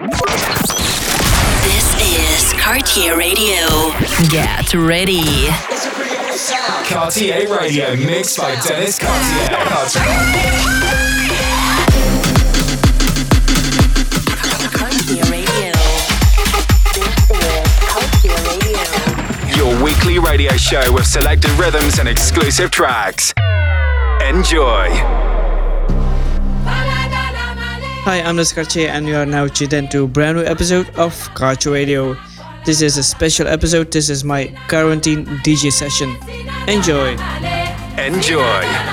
This is Cartier Radio. Get ready. Cartier Radio, mixed by Dennis Cartier. Cartier. your weekly radio show with selected rhythms and exclusive tracks. Enjoy. Hi, I'm Naskarche, and you are now tuned into a brand new episode of Cartier Radio. This is a special episode. This is my quarantine DJ session. Enjoy. Enjoy.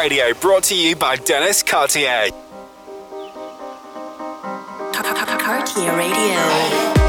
Radio, brought to you by Dennis Cartier. Cartier Radio.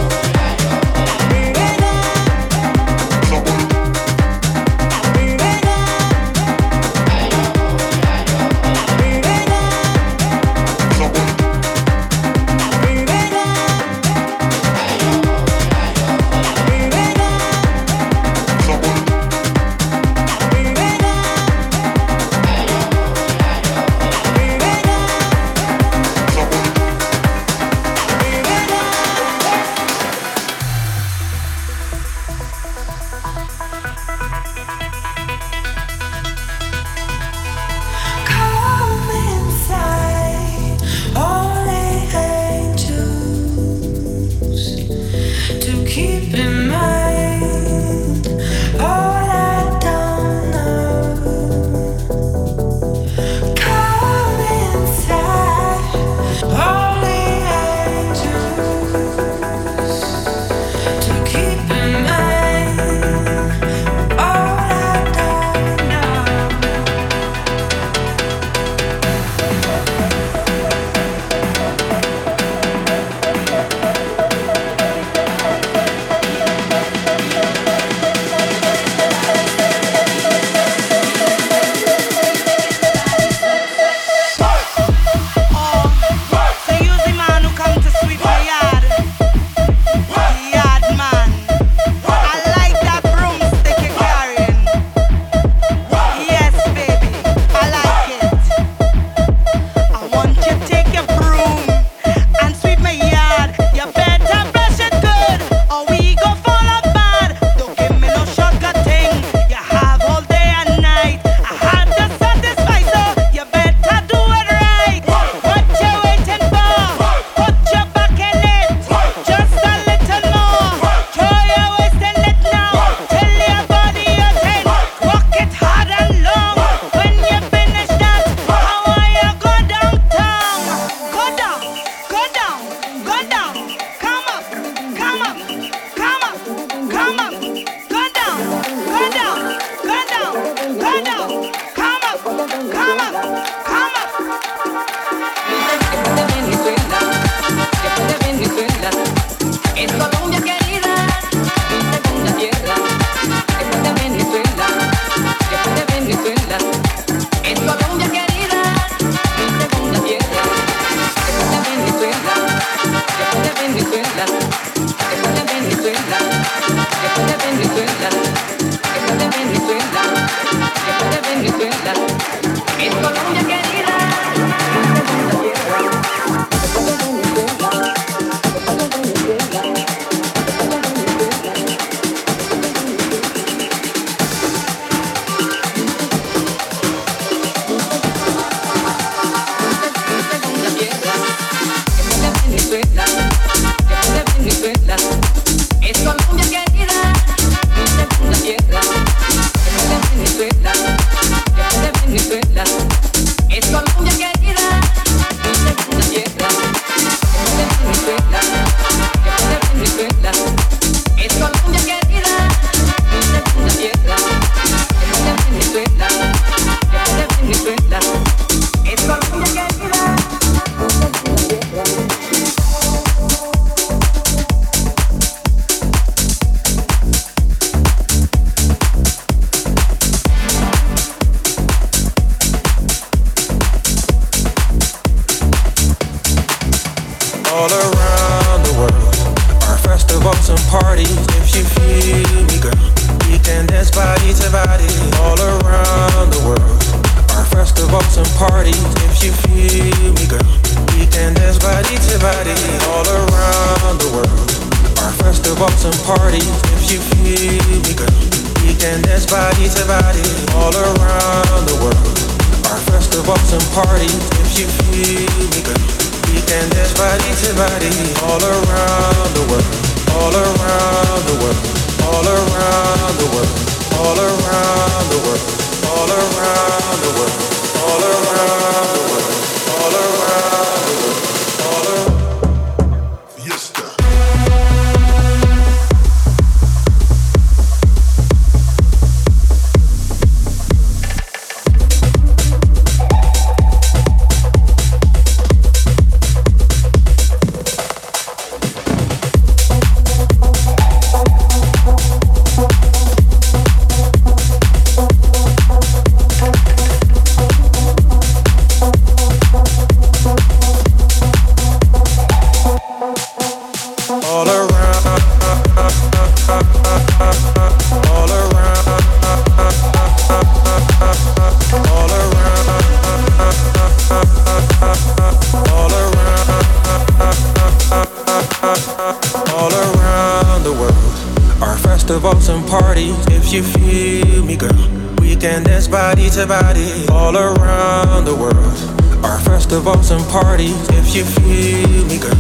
parties if you feel me, girl.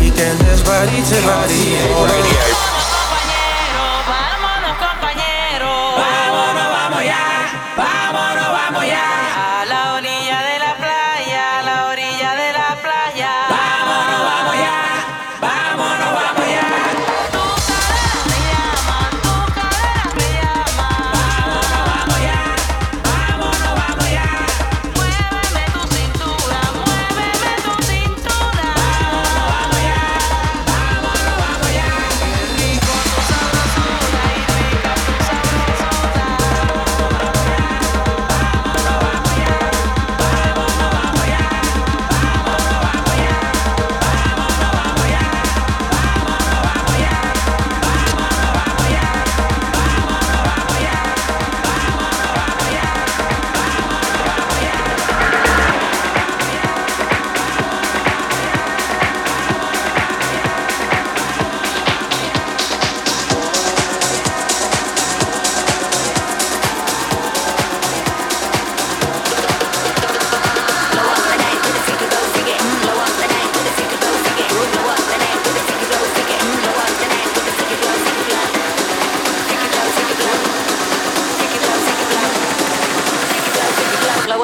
We can dance body to body. Radio.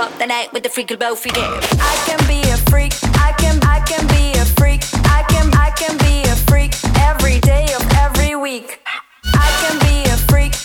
up the night with the freaky bow freak. I can be a freak. I can, I can be a freak. I can, I can be a freak every day of every week. I can be a freak.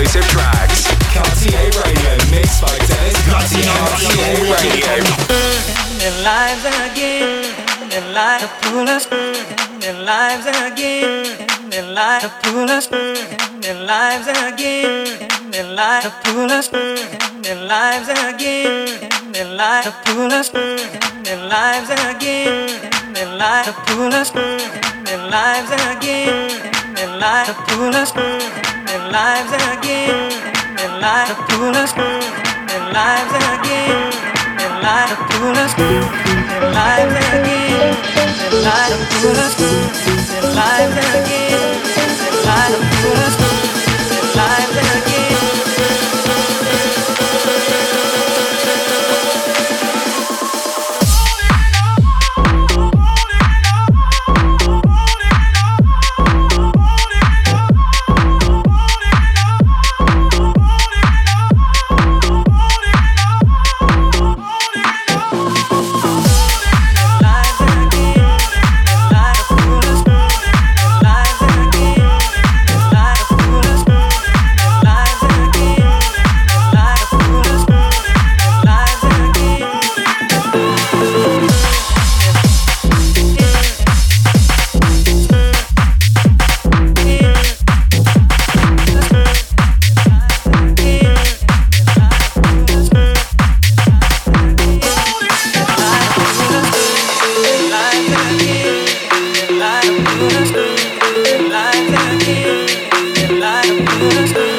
Exclusive tracks. Cartier Radio, mixed by Dennis Lightning and fire, Cartier don't wait for the Radio. thunder. their lives again, their lives to pull us, their lives again, their lives to pull us, their lives again, their lives to pull us, their lives again, their lives to pull us, their lives again, their lives to pull us, their lives again, their lives to pull us, their lives again, their lives to pull us, their lives again, their lives to pull us, their lives again, their lives to pull us, their lives again, their lives pull us, their lives again. things.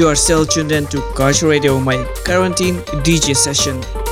You are still tuned in to Cartier Radio, my quarantine DJ session.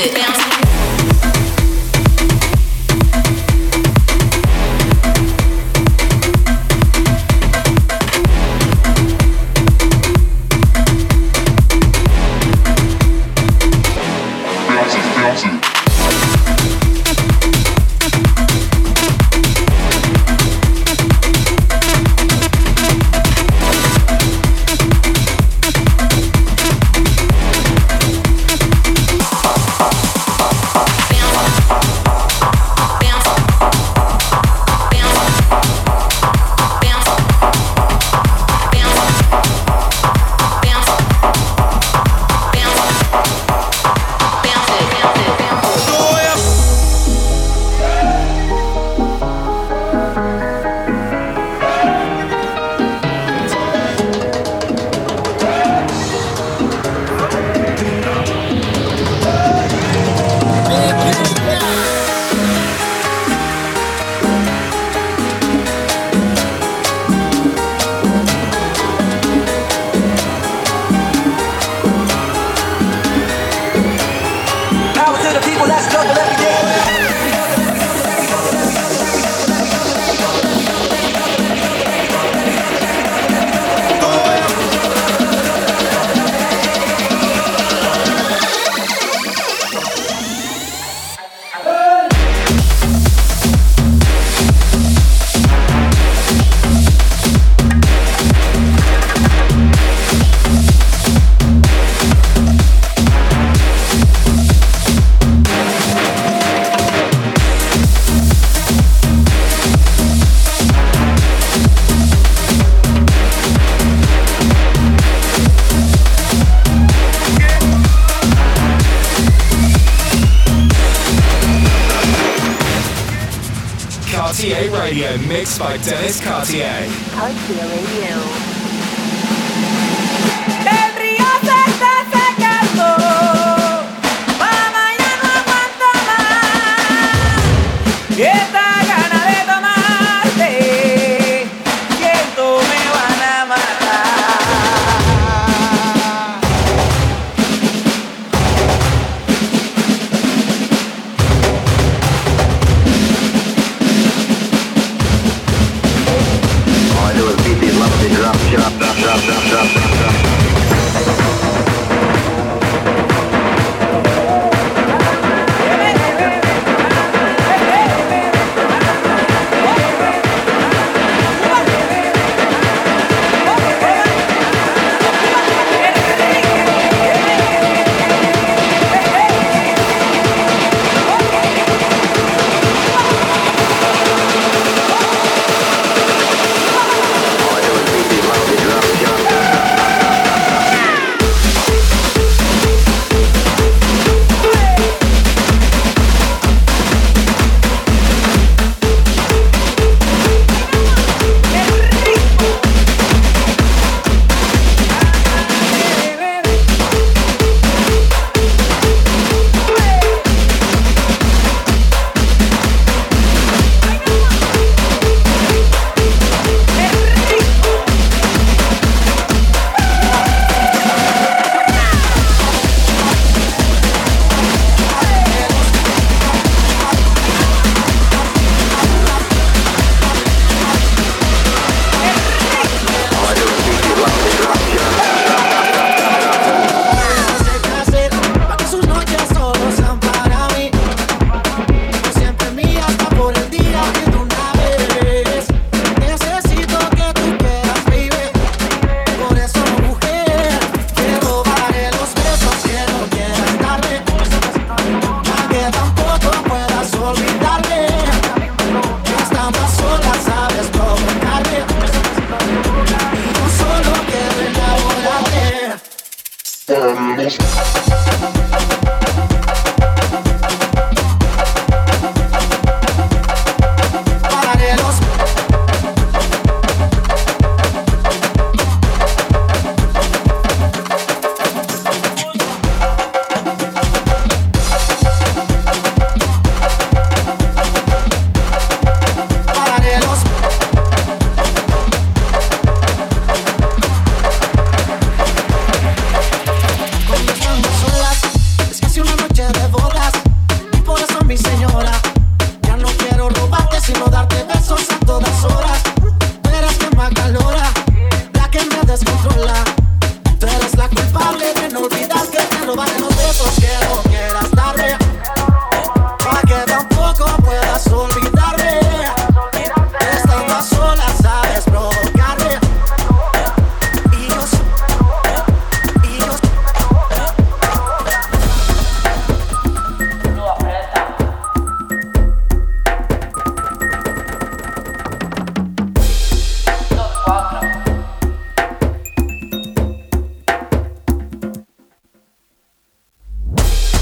It, bounce Radio, mixed by Dennis Cartier. Cartier Radio.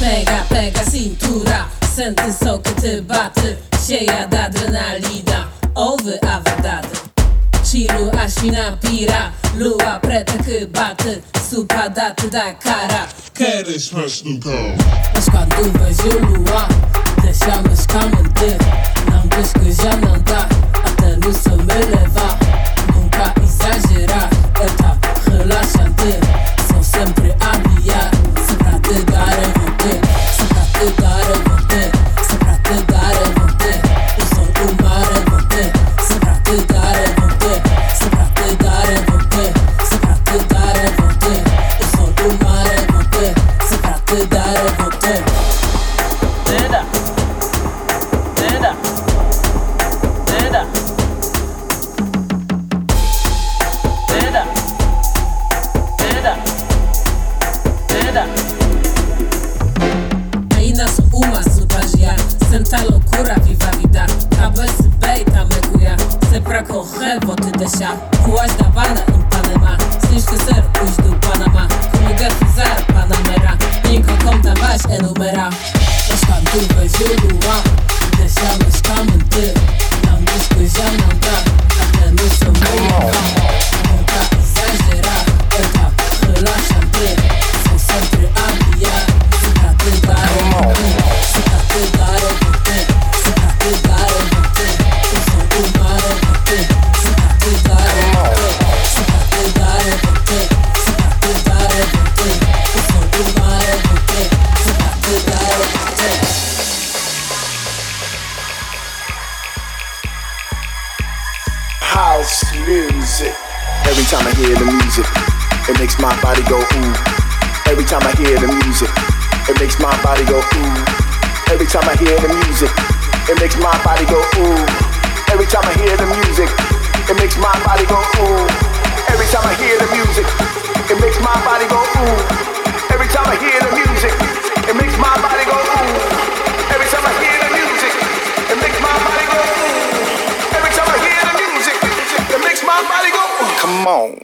Pega, pega cintura. Senty te kyty, baty Sieja adrenalina Owy awatady Chilu, aśmina, pira Lua, preteky, baty Supa, daty, dakara Kiedy śmieszny go Mieszkadu, weziu, lua Desia, mieszkamy, ty Nam dyszkę, zianą, da A ten usą wylewa Gumka i Nunca Eta, chyla się, ty house music. Every time I hear the music, it makes my body go ooh. Every time I hear the music, it makes my body go ooh. Every time I hear the music, it makes my body go ooh. Every time I hear the music, it makes my body go ooh. Every time I hear the music, it makes my body go ooh. Every time I hear the music, it makes my body ooh.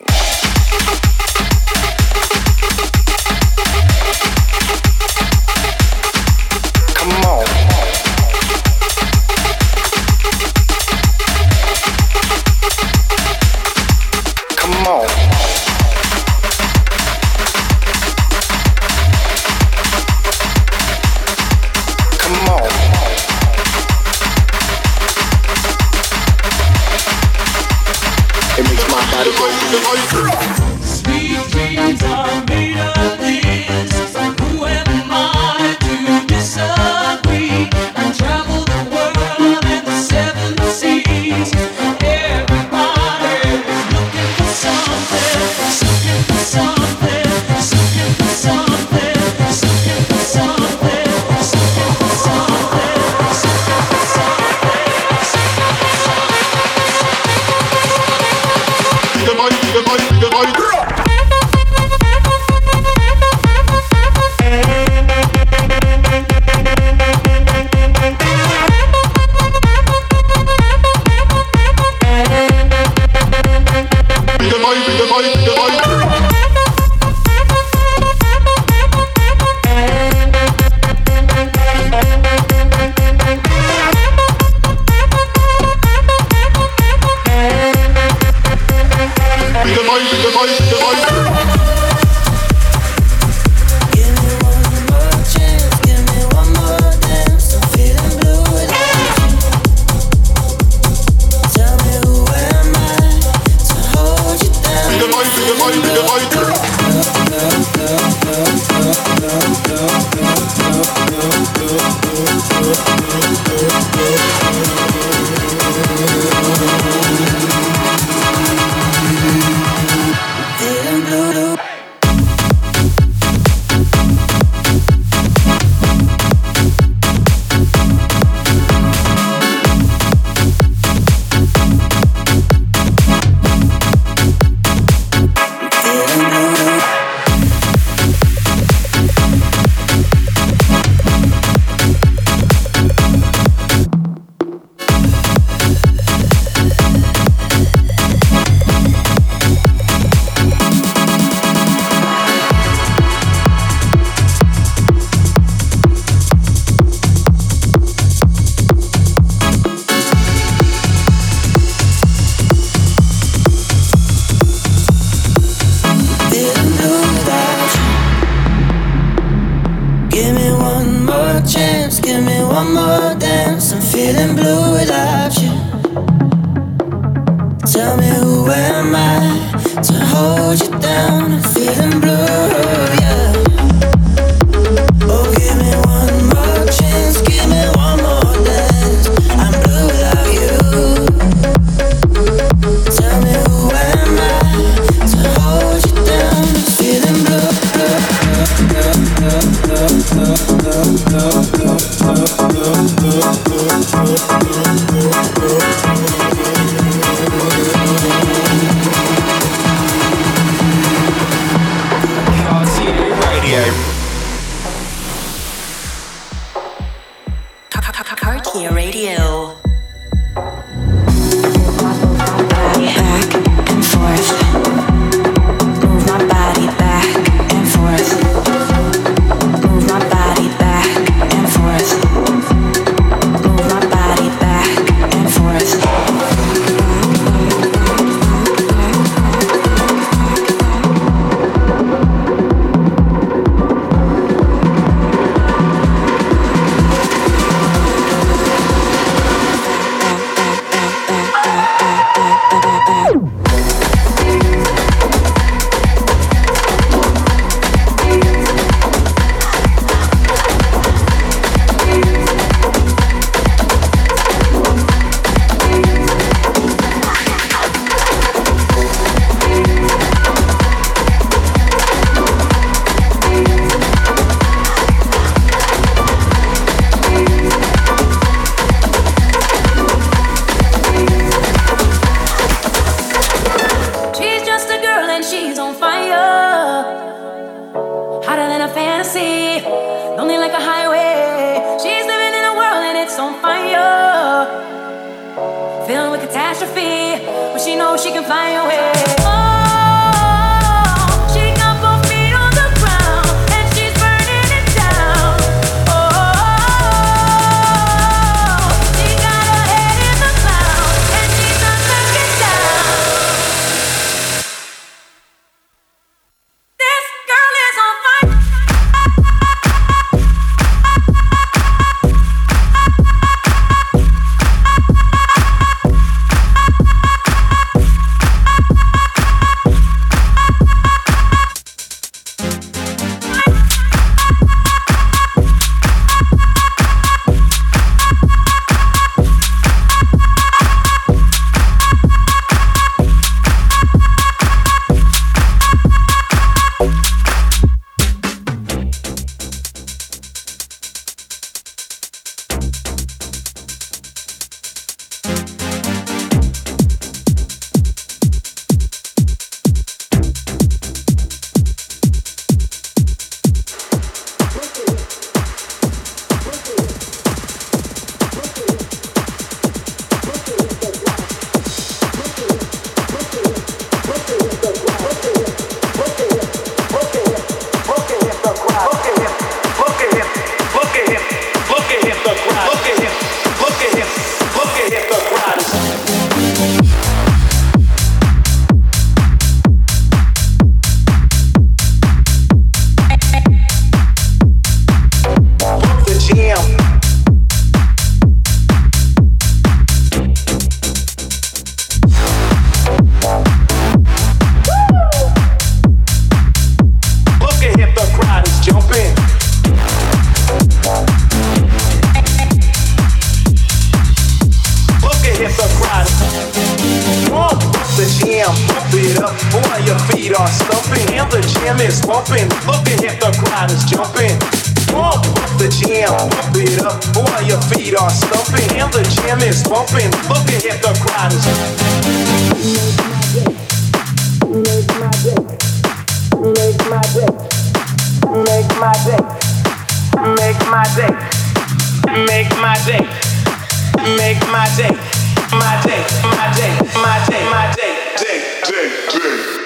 feet are stumping and the jam is bumping. Looking at the crowd is jumping. Pump the jam, pump it up while your feet are stumping and the jam is bumping. Looking at the crowd is. Make my day, make my day, make my day, make my day, make my day, make my day, my day, my day, my day, my day, day, day, day.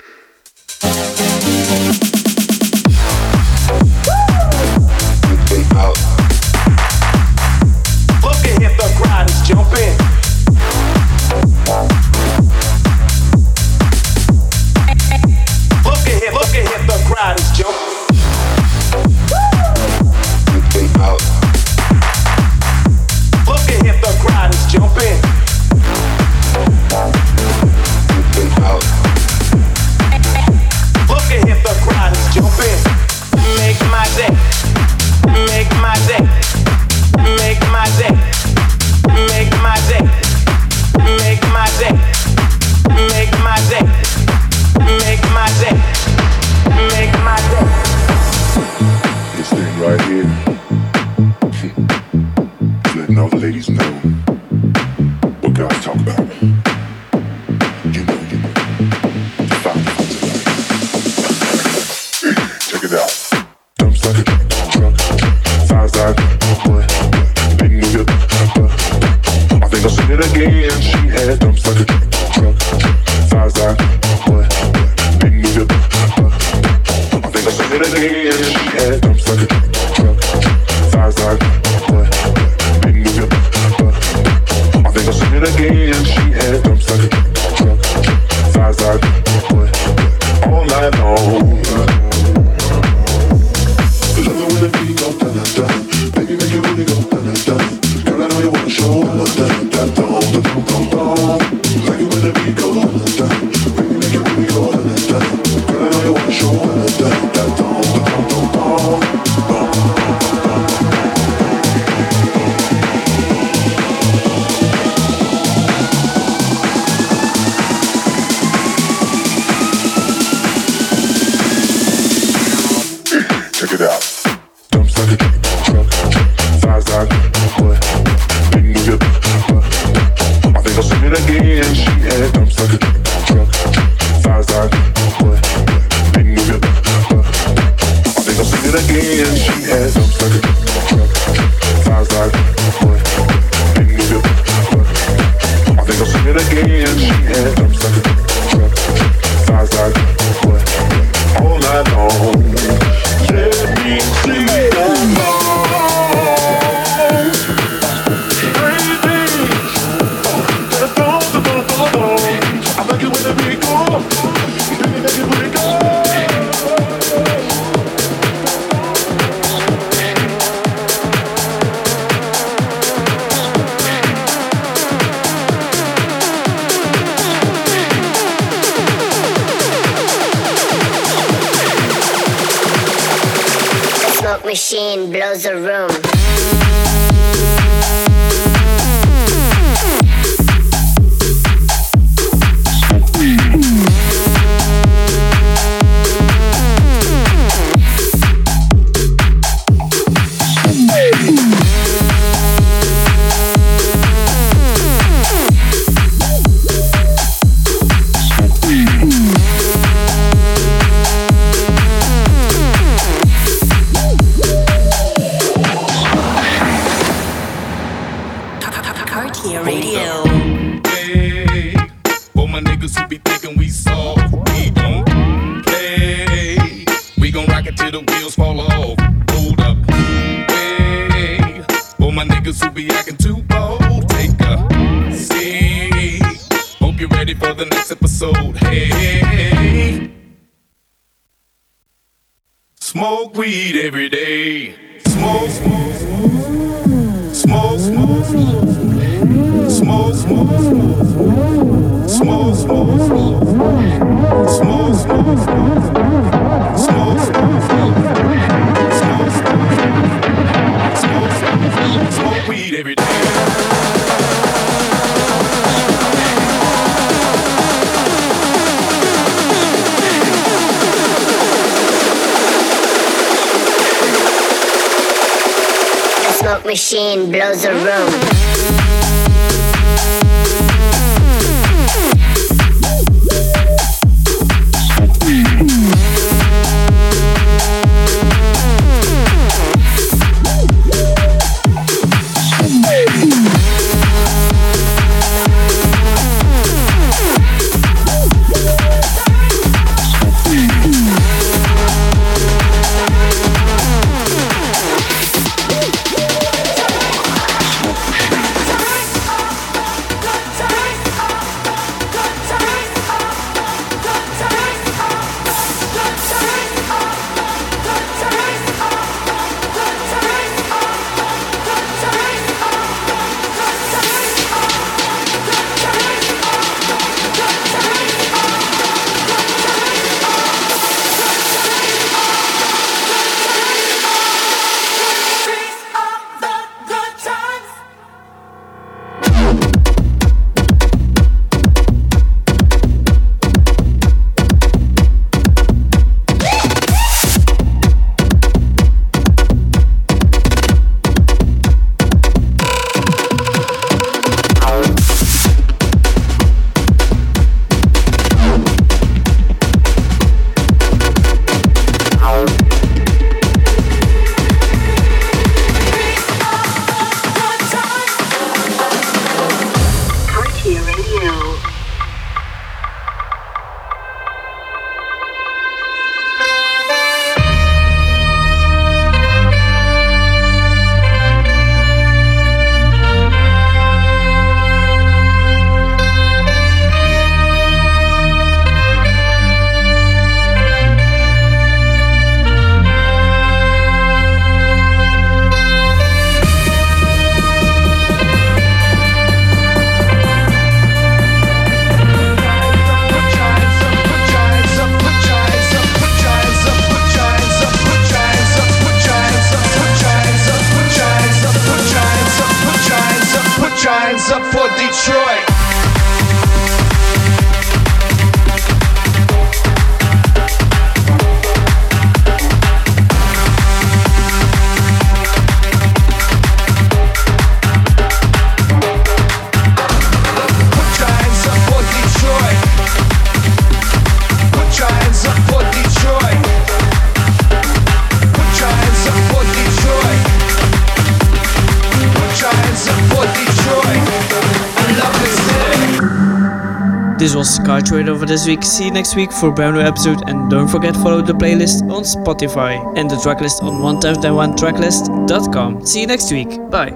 it over this week. See you next week for a brand new episode and don't forget follow the playlist on Spotify and the tracklist on 1001tracklist.com. See you next week. Bye.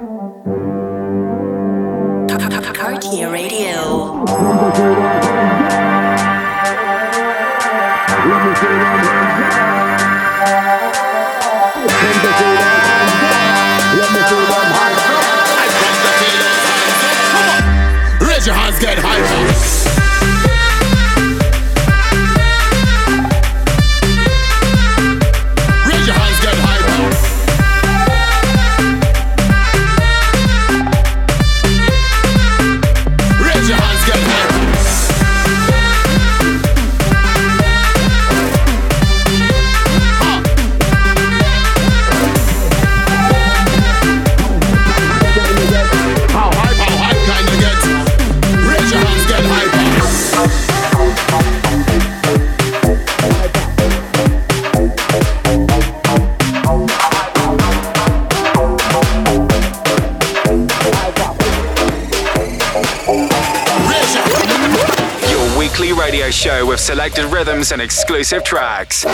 Cartier Radio. show with selected rhythms and exclusive tracks.